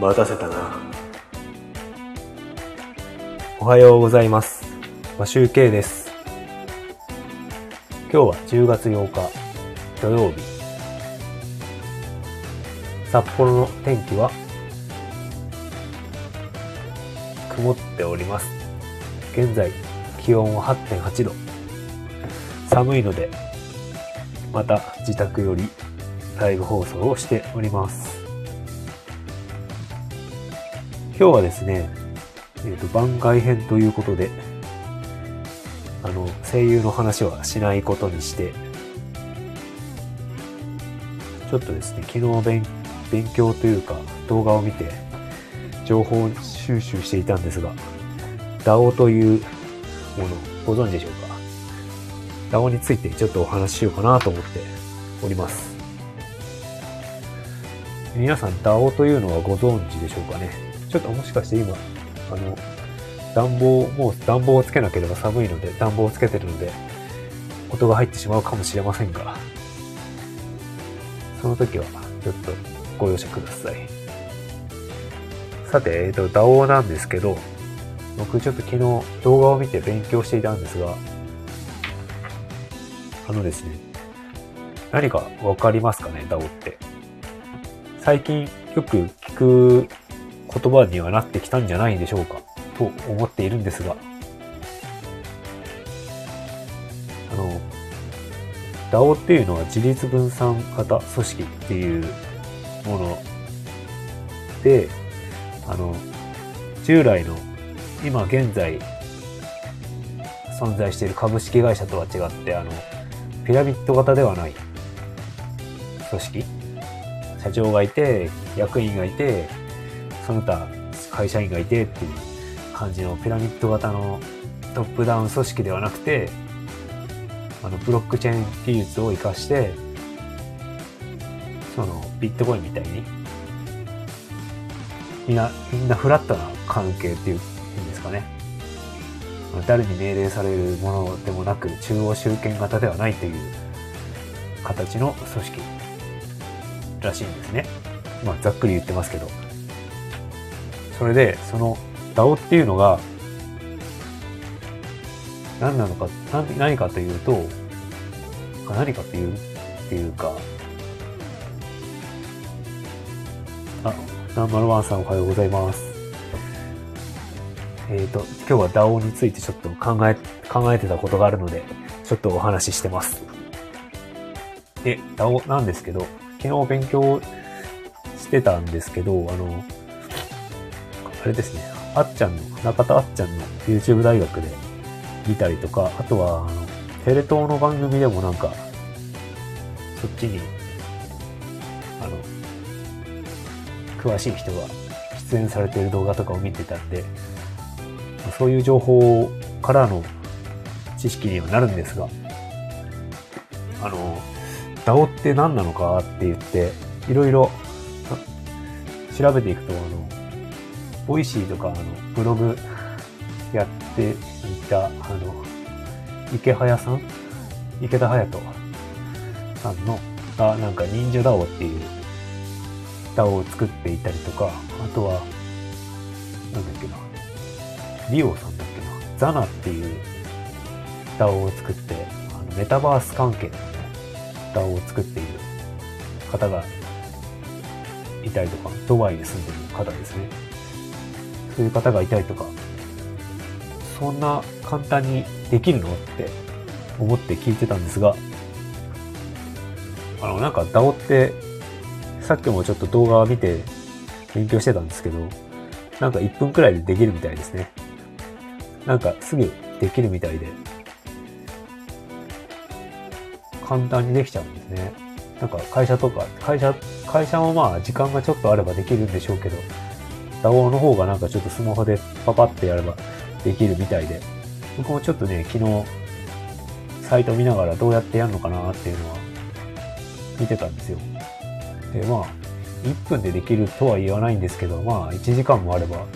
待たせたな。おはようございます。マシュウケイです。今日は10月8日土曜日。札幌の天気は？曇っております。現在気温は8.8度。寒いので、また自宅よりライブ放送をしております。今日はですね、えっ、と、番外編ということで、あの、声優の話はしないことにして、ちょっとですね、昨日勉勉強というか動画を見て、情報収集していたんですが、DAO というもの、ご存知でしょうか ?DAO についてちょっとお話ししようかなと思っております。皆さん DAO というのはご存知でしょうかね？ちょっともしかして今、あの、暖房、もう暖房をつけなければ寒いので暖房をつけてるので、音が入ってしまうかもしれませんが、その時はちょっとご容赦ください。さて、えっ、と、DAO なんですけど、僕ちょっと昨日動画を見て勉強していたんですが、あのですね、何かわかりますかね、DAO って。最近よく聞く言葉にはなってきたんじゃないでしょうか、と思っているんですが、あの、DAO っていうのは自立分散型組織っていうもので、あの、従来の今現在存在している株式会社とは違って、あの、ピラミッド型ではない組織。社長がいて、役員がいて、その他会社員がいてっていう感じのピラミッド型のトップダウン組織ではなくて、あの、ブロックチェーン技術を活かして、その、ビットコインみたいに、みんな、みんなフラットな関係っていうんですかね。誰に命令されるものでもなく、中央集権型ではないという形の組織らしいんですね。まあ、ざっくり言ってますけど。それで、その DAO っていうのが、何なのか、何かというと、何かっていう、っていうか、あ、ナンバルワンさんおはようございます。えっ、と、今日は DAO についてちょっと考え、考えてたことがあるので、ちょっとお話ししてます。で、DAO なんですけど、昨日勉強してたんですけど、あの、あれですね、あっちゃんの、中田あっちゃんの YouTube 大学で見たりとか、あとは、あの、テレ東の番組でもなんか、そっちに、あの、詳しい人が出演されている動画とかを見てたんで、そういう情報からの知識にはなるんですが、あの、DAO って何なのかって言って、いろいろ調べていくと、あの、Voicy とか、あの、ブログやっていた、あの、イケハヤさんイケダハヤトさんの、が、なんか、忍者 DAO っていう DAO を作っていたりとか、あとは、なんだっけな、リオさんだっけな、 XANA っていう DAO を作って、あのメタバース関係のね、DAO を作っている方がいたりとか、ドバイに住んでる方ですね。そういう方がいたりとか、そんな簡単にできるの？って思って聞いてたんですが、あの、なんか DAO って、さっきもちょっと動画を見て勉強してたんですけど、なんか1分くらいでできるみたいですね。なんかすぐできるみたいで、簡単にできちゃうんですね。なんか会社とか、会社、会社もまあ時間がちょっとあればできるんでしょうけど、DAO の方がなんかちょっとスマホでパパってやればできるみたいで、僕もちょっとね、昨日、サイト見ながらどうやってやるのかなっていうのは見てたんですよ。で、まあ、1分でできるとは言わないんですけど、まあ、1時間もあれば、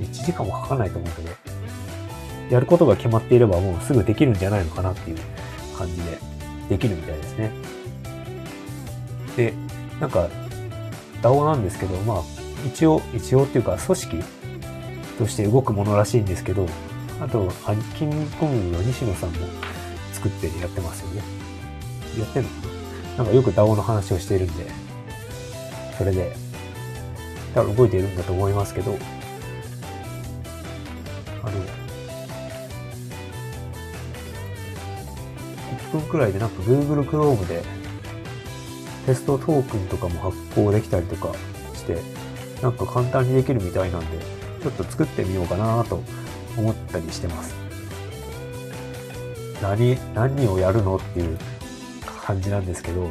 1時間もかかんないと思うけど、やることが決まっていればもうすぐできるんじゃないのかなっていう感じでできるみたいですね。で、なんか、DAO なんですけど、まあ、一応、一応っていうか組織として動くものらしいんですけど、あと、キングコングの西野さんも作ってやってますよね。やってんの？かななんかよく DAO の話をしているんで、それで、多分動いているんだと思いますけど、あの、1分くらいでなんか Google Chrome でテストトークンとかも発行できたりとかして、なんか簡単にできるみたいなんで、ちょっと作ってみようかなと思ったりしてます。何、何をやるのっていう感じなんですけど、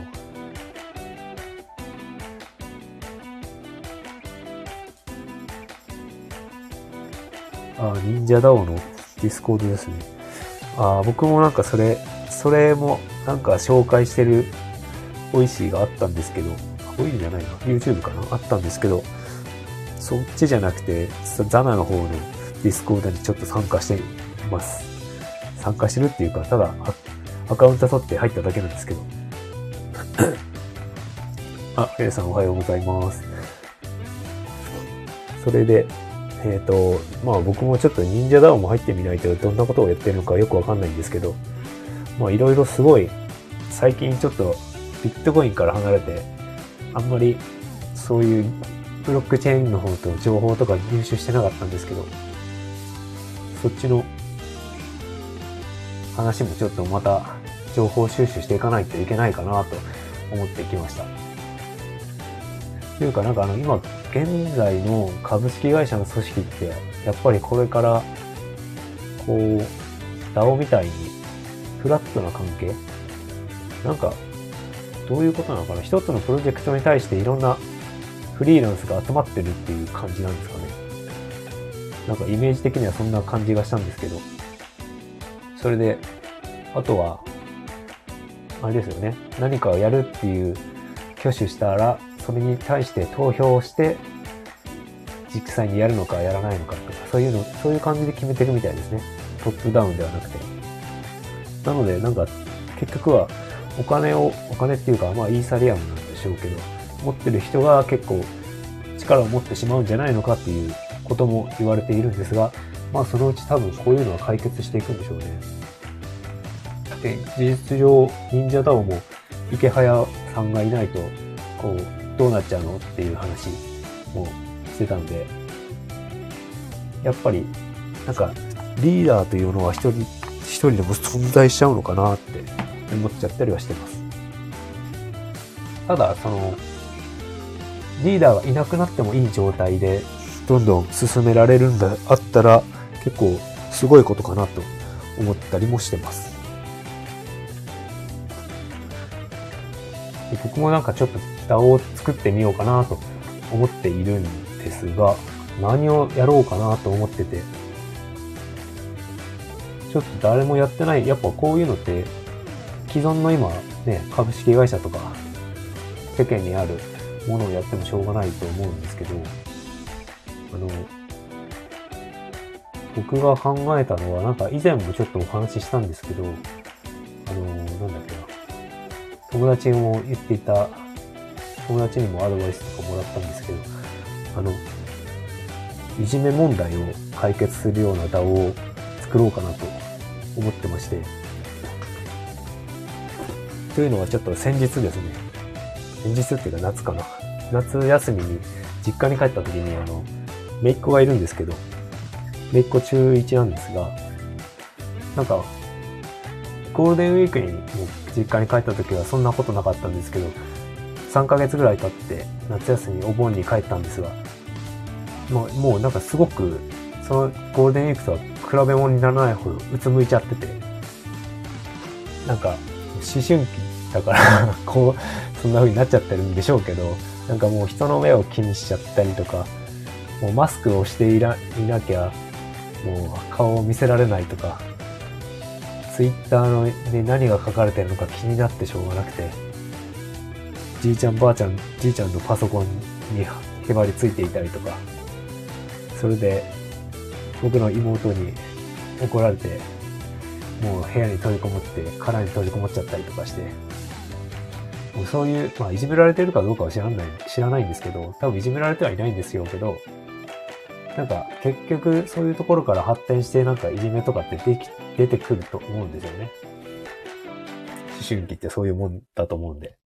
あ、忍者 DAO の Discord ですね。あ、僕もなんかそれ、それもなんか紹介してる美味しいがあったんですけど、美味しいじゃないな。YouTube かな？あったんですけど、そっちじゃなくて、 XANA の方の Discord にちょっと参加してます。参加してるっていうか、ただアカウント取って入っただけなんですけど。あ、皆さんおはようございます。それで、えっ、ー、と、まあ僕もちょっと忍者ダウンも入ってみないとどんなことをやってるのかよくわかんないんですけど、まあいろいろすごい、最近ちょっとビットコインから離れて、あんまりそういうブロックチェーンの方と情報とか入手してなかったんですけど、そっちの話もちょっとまた情報収集していかないといけないかなと思ってきました。というかなんかあの今現在の株式会社の組織ってやっぱりこれからこう DAO みたいにフラットな関係？なんかどういうことなのかな？一つのプロジェクトに対していろんなフリーランスが集まってるっていう感じなんですかね。なんかイメージ的にはそんな感じがしたんですけど。それで、あとは、あれですよね。何かをやるっていう挙手したら、それに対して投票をして、実際にやるのかやらないのかとか、そういうの、そういう感じで決めていくみたいですね。トップダウンではなくて。なので、なんか、結局は、お金を、お金っていうか、まあ、イーサリアムなんでしょうけど、持ってる人が結構力を持ってしまうんじゃないのかっていうことも言われているんですが、まあ、そのうち多分こういうのは解決していくんでしょうね。で、事実上、忍者ダオも池早さんがいないと、こう、どうなっちゃうのっていう話もしてたんで、やっぱり、なんか、リーダーというのは一人、一人でも存在しちゃうのかなって思っちゃったりはしてます。ただ、その、リーダーがいなくなってもいい状態で、どんどん進められるんだ、あったら、結構すごいことかなと思ったりもしてます。僕もなんかちょっと北を作ってみようかなと思っているんですが、何をやろうかなと思ってて、ちょっと誰もやってない、やっぱこういうのって、既存の今ね、株式会社とか、世間にあるものをやってもしょうがないと思うんですけど、あの、僕が考えたのは、なんか以前もちょっとお話ししたんですけど、あの、なんだっけな、友達も言っていた、友達にもアドバイスとかもらったんですけど、あの、いじめ問題を解決するような DAO を作ろうかなと思ってまして、というのはちょっと先日ですね、先日っていうか夏かな。夏休みに実家に帰った時に、あの、姪っ子がいるんですけど、姪っ子中1なんですが、なんか、ゴールデンウィークにも実家に帰った時はそんなことなかったんですけど、3ヶ月ぐらい経って夏休みお盆に帰ったんですが、もうもうなんかすごく、そのゴールデンウィークとは比べ物にならないほどうつむいちゃってて、なんか思春期だから こう、そんな風になっちゃってるんでしょうけど、なんかもう人の目を気にしちゃったりとか、もうマスクをしていらいなきゃ、もう顔を見せられないとか、ツイッターので何が書かれてるのか気になってしょうがなくて、じいちゃんばあちゃん、じいちゃんのパソコンにへばりついていたりとか、それで僕の妹に怒られて、もう部屋に閉じこもって、殻に閉じこもっちゃったりとかして、そういう、まあ、いじめられてるかどうかは知らない、知らないんですけど、多分いじめられてはいないんですよけど、なんか結局そういうところから発展してなんかいじめとかってでき、出てくると思うんですよね。思春期ってそういうもんだと思うんで。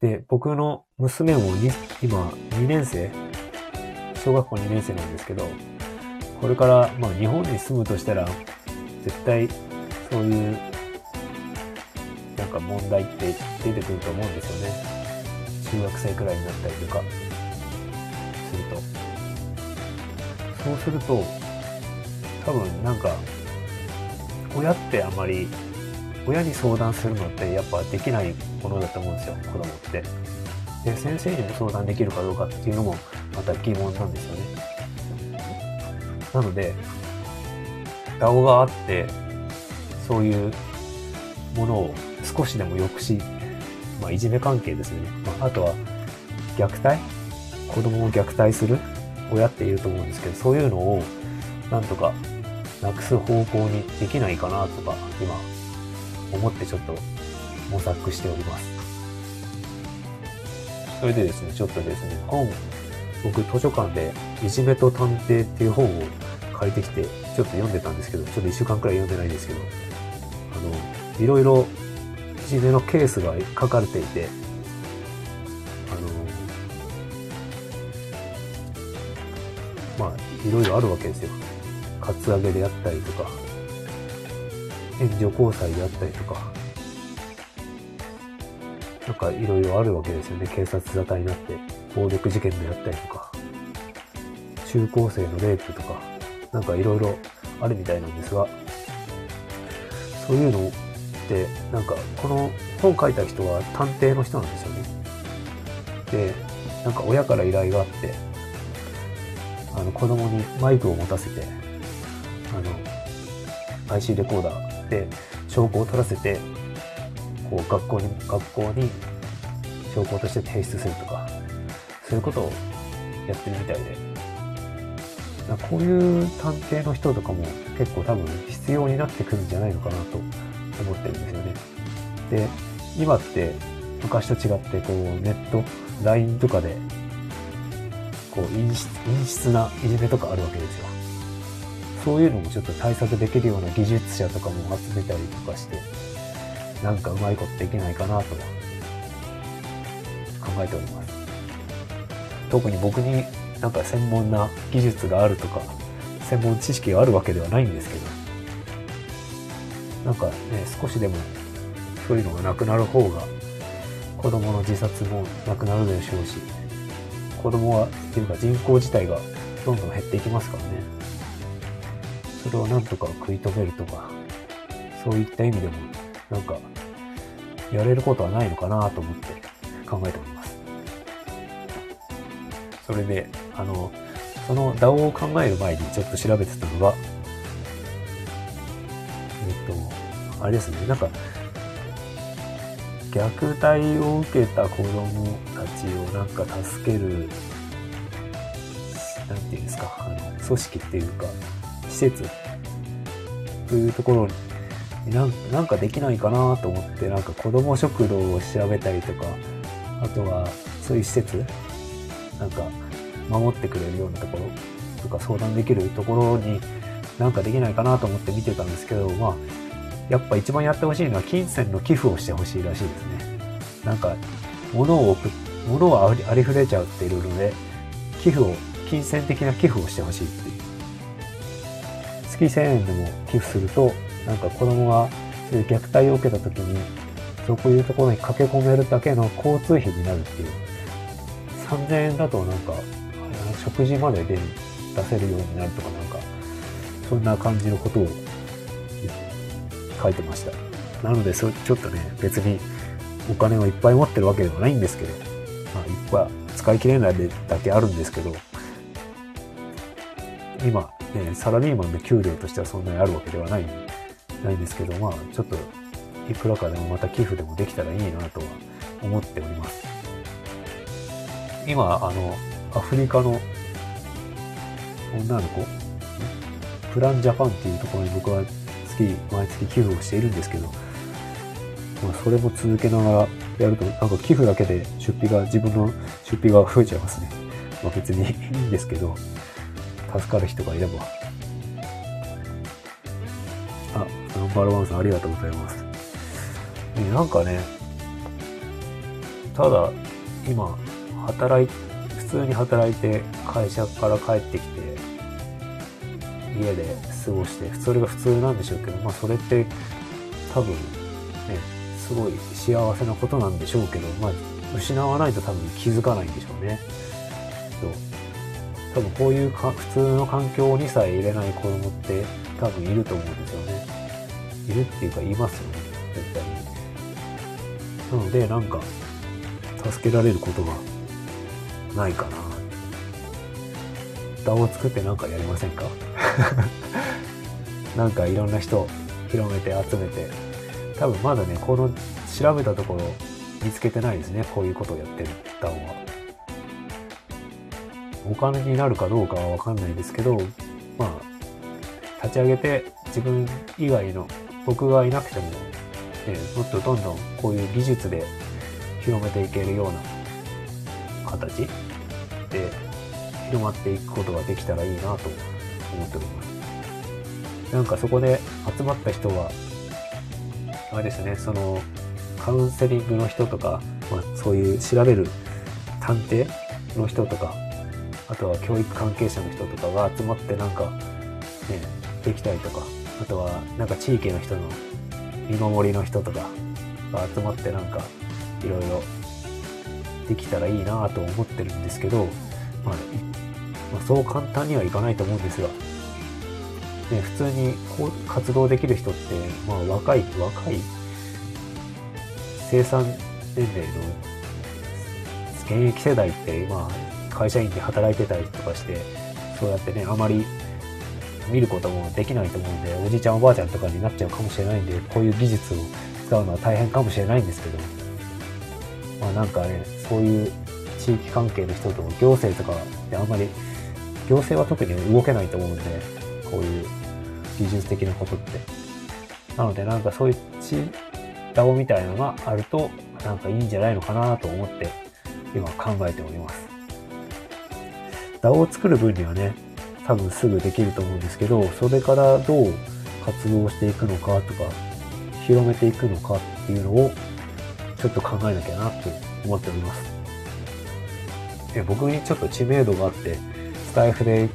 で、僕の娘も今2年生、小学校2年生なんですけど、これからまあ日本に住むとしたら、絶対そういうなんか問題って出てくると思うんですよね。中学生くらいになったりとかすると。そうすると、多分なんか、親ってあまり、親に相談するのってやっぱできないものだと思うんですよ、子供って。で、先生にも相談できるかどうかっていうのもまた疑問なんですよね。なので、DAO があって、そういうものを少しでも抑止、まあ、いじめ関係ですね。まあ、あとは、虐待？子供を虐待する？親っていると思うんですけど、そういうのをなんとかなくす方向にできないかなとか、今思ってちょっと模索しております。それでですね、ちょっとですね、本、僕図書館でいじめと探偵っていう本を借りてきて、ちょっと読んでたんですけど、ちょっと一週間くらい読んでないんですけど、あの、いろいろいじめのケースが書かれていて、あのまあ、いろいろあるわけですよ。カツアゲであったりとか、援助交際であったりとか、なんかいろいろあるわけですよね。警察沙汰になって、暴力事件であったりとか、中高生のレイプとか、なんかいろいろあるみたいなんですが、そういうのをって、なんかこの本書いた人は探偵の人なんですよね。で、なんか親から依頼があって、あの子供にマイクを持たせて、あの、IC レコーダーで証拠を取らせて、こう学校に、学校に証拠として提出するとか、そういうことをやってるみたいで、こういう探偵の人とかも結構多分必要になってくるんじゃないのかなと思ってるんですよね。で、今って昔と違ってこうネット、LINE とかでこう陰湿、陰湿ないじめとかあるわけですよ。そういうのもちょっと対策できるような技術者とかも集めたりとかして、なんかうまいことできないかなと考えております。特に僕になんか専門な技術があるとか、専門知識があるわけではないんですけど、なんかね、少しでもそういうのがなくなる方が、子供の自殺もなくなるでしょうし、子供は、っていうか人口自体がどんどん減っていきますからね。それをなんとか食い止めるとか、そういった意味でも、なんか、やれることはないのかなと思って考えております。それで、あの、その DAO を考える前にちょっと調べてたのが、と、あれですね、なんか、虐待を受けた子供たちをなんか助ける、なんていうんですか、あの、組織っていうか、施設というところになんなんかできないかなと思って、なんか子供食堂を調べたりとか、あとはそういう施設、なんか守ってくれるようなところとか相談できるところになんかできないかなと思って見てたんですけど、まあ、やっぱ一番やってほしいのは金銭の寄付をしてほしいらしいですね。なんか、物を送物をありありふれちゃうっているので、寄付を、金銭的な寄付をしてほしいっていう。月1000円でも寄付すると、なんか子供がそういう虐待を受けた時に、そういうところに駆け込めるだけの交通費になるっていう。3000円だとなんか、食事まで出せるようになるとかなんか、そんな感じのことを書いてました。なので、ちょっとね、別にお金をいっぱい持ってるわけではないんですけど、まあ、いっぱい使い切れないだけあるんですけど、今、ね、サラリーマンの給料としてはそんなにあるわけではない、ないんですけど、まあ、ちょっと、いくらかでもまた寄付でもできたらいいなとは思っております。今、あの、アフリカの女の子プランジャパンっていうところに僕は月、毎月寄付をしているんですけど、まあ、それも続けながら、やると、なんか寄付だけで出費が、自分の出費が増えちゃいますね。まあ別にいいんですけど、助かる人がいれば。あ、ナンバーワンさんありがとうございます。ね、なんかね、ただ、今、働い、普通に働いて、会社から帰ってきて、家で過ごして、それが普通なんでしょうけど、まあそれって多分ね、すごい幸せなことなんでしょうけど、まあ失わないと多分気づかないんでしょうね。そう多分こういうか普通の環境にさえ入れない子供って多分いると思うんですよね。いるっていうかいますよね、絶対に。なので、なんか、助けられることがないかな。ダを作ってなんかやりませんか？なんかいろんな人広めて集めて、多分まだね、この調べたところ見つけてないですね。こういうことをやってるダウンは。お金になるかどうかはわかんないですけど、まあ、立ち上げて自分以外の僕がいなくても、ね、もっとどんどんこういう技術で広めていけるような形広まっていくことができたらいいなと思っております。なんかそこで集まった人は、あれですね、そのカウンセリングの人とか、まあ、そういう調べる探偵の人とか、あとは教育関係者の人とかが集まってなんか、ね、できたりとか、あとはなんか地域の人の見守りの人とかが集まってなんかいろいろできたらいいなと思ってるんですけど、まあ、まあ、そう簡単にはいかないと思うんですが、ね、普通にこう活動できる人って、まあ、若い、若い生産年齢の現役世代って、まあ、会社員で働いてたりとかして、そうやってね、あまり見ることもできないと思うんで、おじいちゃんおばあちゃんとかになっちゃうかもしれないんで、こういう技術を使うのは大変かもしれないんですけど、まあなんかね、そういう地域関係の人と行政とかであんまり、行政は特に動けないと思うんで、こういう技術的なことって。なのでなんかそういうチダオみたいなのがあると、なんかいいんじゃないのかなと思って、今考えております。ダオを作る分にはね、多分すぐできると思うんですけど、それからどう活動していくのかとか、広めていくのかっていうのを、ちょっと考えなきゃなと思っております。僕にちょっと知名度があって、スタイフで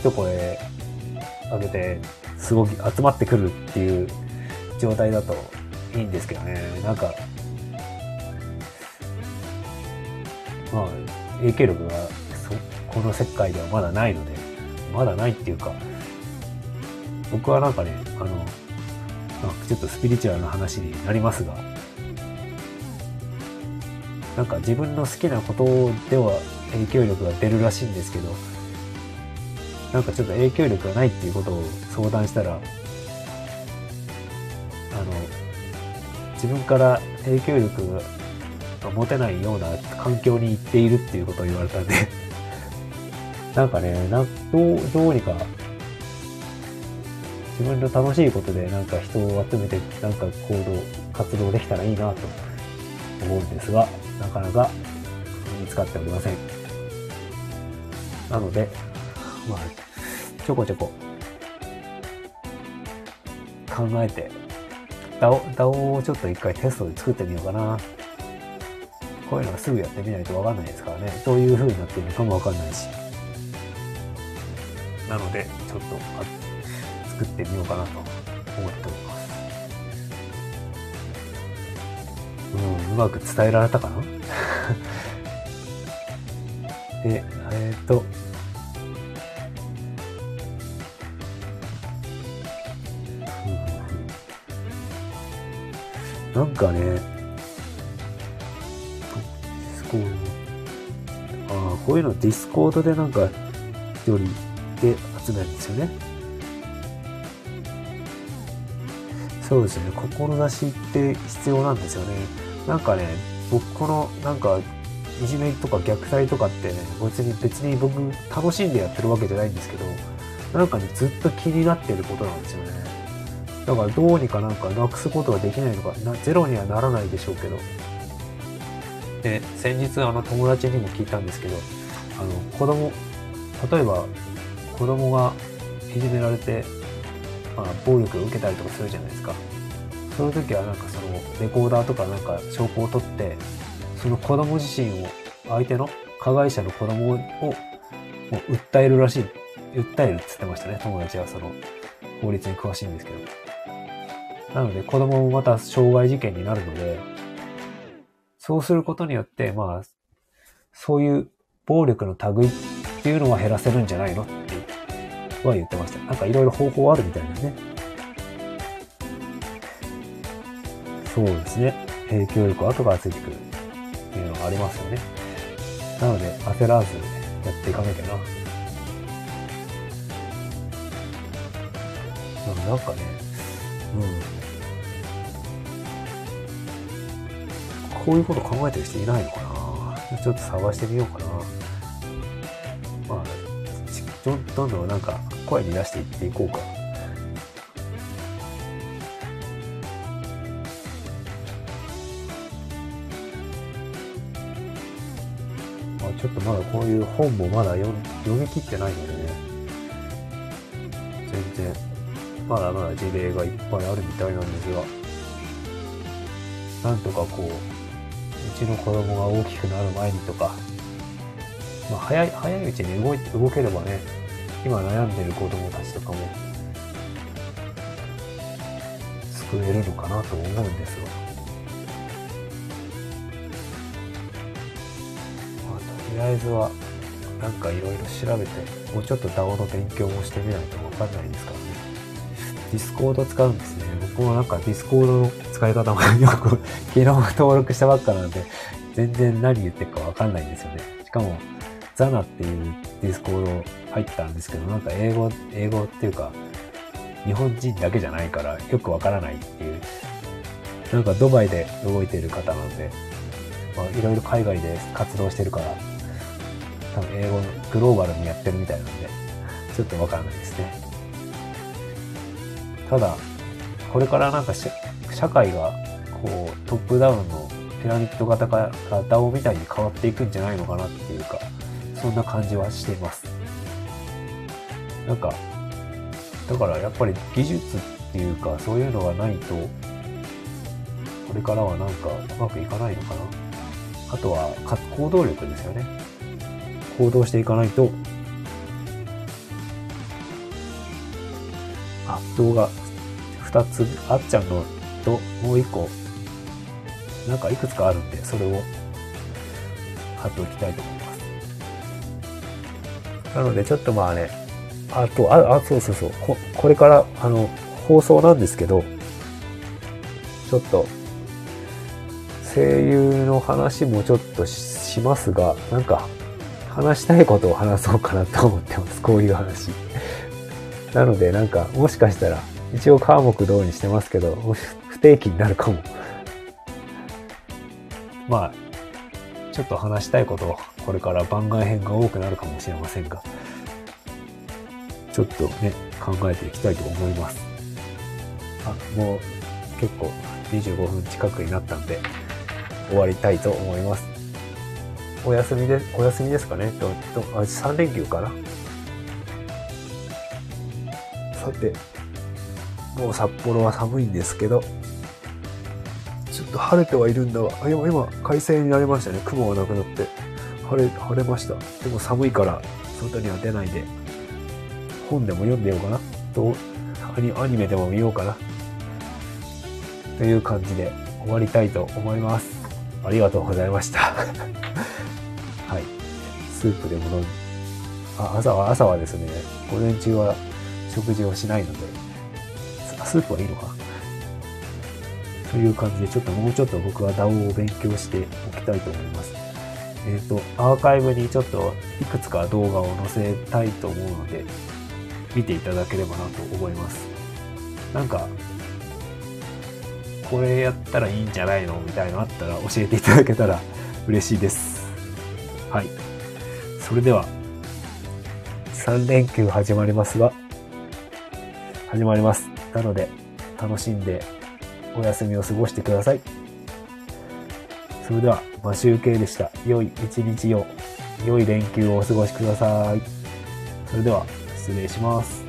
一声上げて、すごく集まってくるっていう状態だといいんですけどね。なんか、まあ、影響力がこの世界ではまだないので、まだないっていうか、僕はなんかね、あの、まあ、ちょっとスピリチュアルな話になりますが、なんか自分の好きなことでは影響力が出るらしいんですけど、なんかちょっと影響力がないっていうことを相談したら、あの、自分から影響力が持てないような環境に行っているっていうことを言われたんで なんかね、などう、どうにか、自分の楽しいことでなんか人を集めて、なんか行動、活動できたらいいなと思うんですが、なかなか見つかっておりません。なので、まあ、ちょこちょこ考えて、DAO, DAO をちょっと一回テストで作ってみようかな。こういうのはすぐやってみないとわかんないですからね。どういう風になってるのかもわかんないし。なので、ちょっと作ってみようかなと思っております。うん、うまく伝えられたかな？で、えっ、ー、と、なんかね、ディスコード。ああ、こういうのディスコードでなんか一人で集めるんですよね。そうですね。志って必要なんですよね。なんかね、僕このなんかいじめとか虐待とかってね、別に別に僕楽しんでやってるわけじゃないんですけど、なんかね、ずっと気になってることなんですよね。だからどうにかなんかなくすことができないのか、なゼロにはならないでしょうけど、で、先日あの友達にも聞いたんですけど、あの子供、例えば子供がいじめられて、まあ、暴力を受けたりとかするじゃないですか。そういう時はなんかそのレコーダーとかなんか証拠を取って、その子供自身を、相手の加害者の子供をもう訴えるらしい。訴えるって言ってましたね、友達はその法律に詳しいんですけど。なので子供もまた傷害事件になるので、そうすることによって、まあ、そういう暴力の類っていうのは減らせるんじゃないのっては言ってました。なんかいろいろ方法あるみたいですね。そうですね。影響力は後からついてくるっていうのがありますよね。なので焦らずやっていかなきゃな。なんかね、うん。こういうこと考えてる人いないのかなちょっと探してみようかな。まあ、どどんどんなんか声に出していっていこうか。ちょっとまだこういう本もまだ読読み切ってないのでね。全然、まだまだ事例がいっぱいあるみたいなんですが、なんとかこう、うちの子供が大きくなる前にとか、まあ、早い、早いうちに動いて、動ければね、今悩んでる子供たちとかも、救えるのかなと思うんですが。あえずは、なんかいろいろ調べて、もうちょっと DAO の勉強もしてみないとわかんないですからね。ディスコード使うんですね。僕もなんかディスコードの使い方もよく、昨日登録したばっかなんで、全然何言ってるかわかんないんですよね。しかも、 XANA っていうディスコード入ったんですけど、なんか英語、英語っていうか、日本人だけじゃないからよくわからないっていう、なんかドバイで動いてる方なんで、まいろいろ海外で活動してるから、多分英語グローバルにやってるみたいなんで、ちょっとわからないですね。ただ、これからなんか社会がこうトップダウンのピラミッド型から DAO みたいに変わっていくんじゃないのかなっていうか、そんな感じはしています。なんか、だからやっぱり技術っていうかそういうのがないと、これからはなんかうまくいかないのかな。あとは行動力ですよね。行動していかないと、あ、動画2つ、あっちゃんのともう1個、なんかいくつかあるんで、それを貼っておきたいと思います。なので、ちょっとまあね、あと、あ、あそうそうそう、ここれから、あの、放送なんですけど、ちょっと、声優の話もちょっとしますが、なんか、話したいことを話そうかなと思ってます。こういう話。なので、なんか、もしかしたら、一応科目同にしてますけど、不定期になるかも。まあ、ちょっと話したいこと、これから番外編が多くなるかもしれませんが、ちょっとね、考えていきたいと思います。あ、もう結構25分近くになったんで、終わりたいと思います。お休みで、お休みですかねと、あ、3連休かなさて、もう札幌は寒いんですけど、ちょっと晴れてはいるんだが、今、今、快晴になりましたね。雲がなくなって。晴れ、晴れました。でも寒いから、外には出ないで、本でも読んでようかな。と、アニアニメでも見ようかな。という感じで終わりたいと思います。ありがとうございました。スープでも飲んあ、朝は、朝はですね、午前中は食事をしないので、スープはいいのかという感じで、ちょっともうちょっと僕は DAO を勉強しておきたいと思います。えっ、ー、と、アーカイブにちょっといくつか動画を載せたいと思うので、見ていただければなと思います。なんか、これやったらいいんじゃないのみたいなのあったら教えていただけたら嬉しいです。はい。それでは、3連休始まりますが、始まります。なので、楽しんでお休みを過ごしてください。それでは、マシュウケイでした。良い一日を、良い連休をお過ごしください。それでは、失礼します。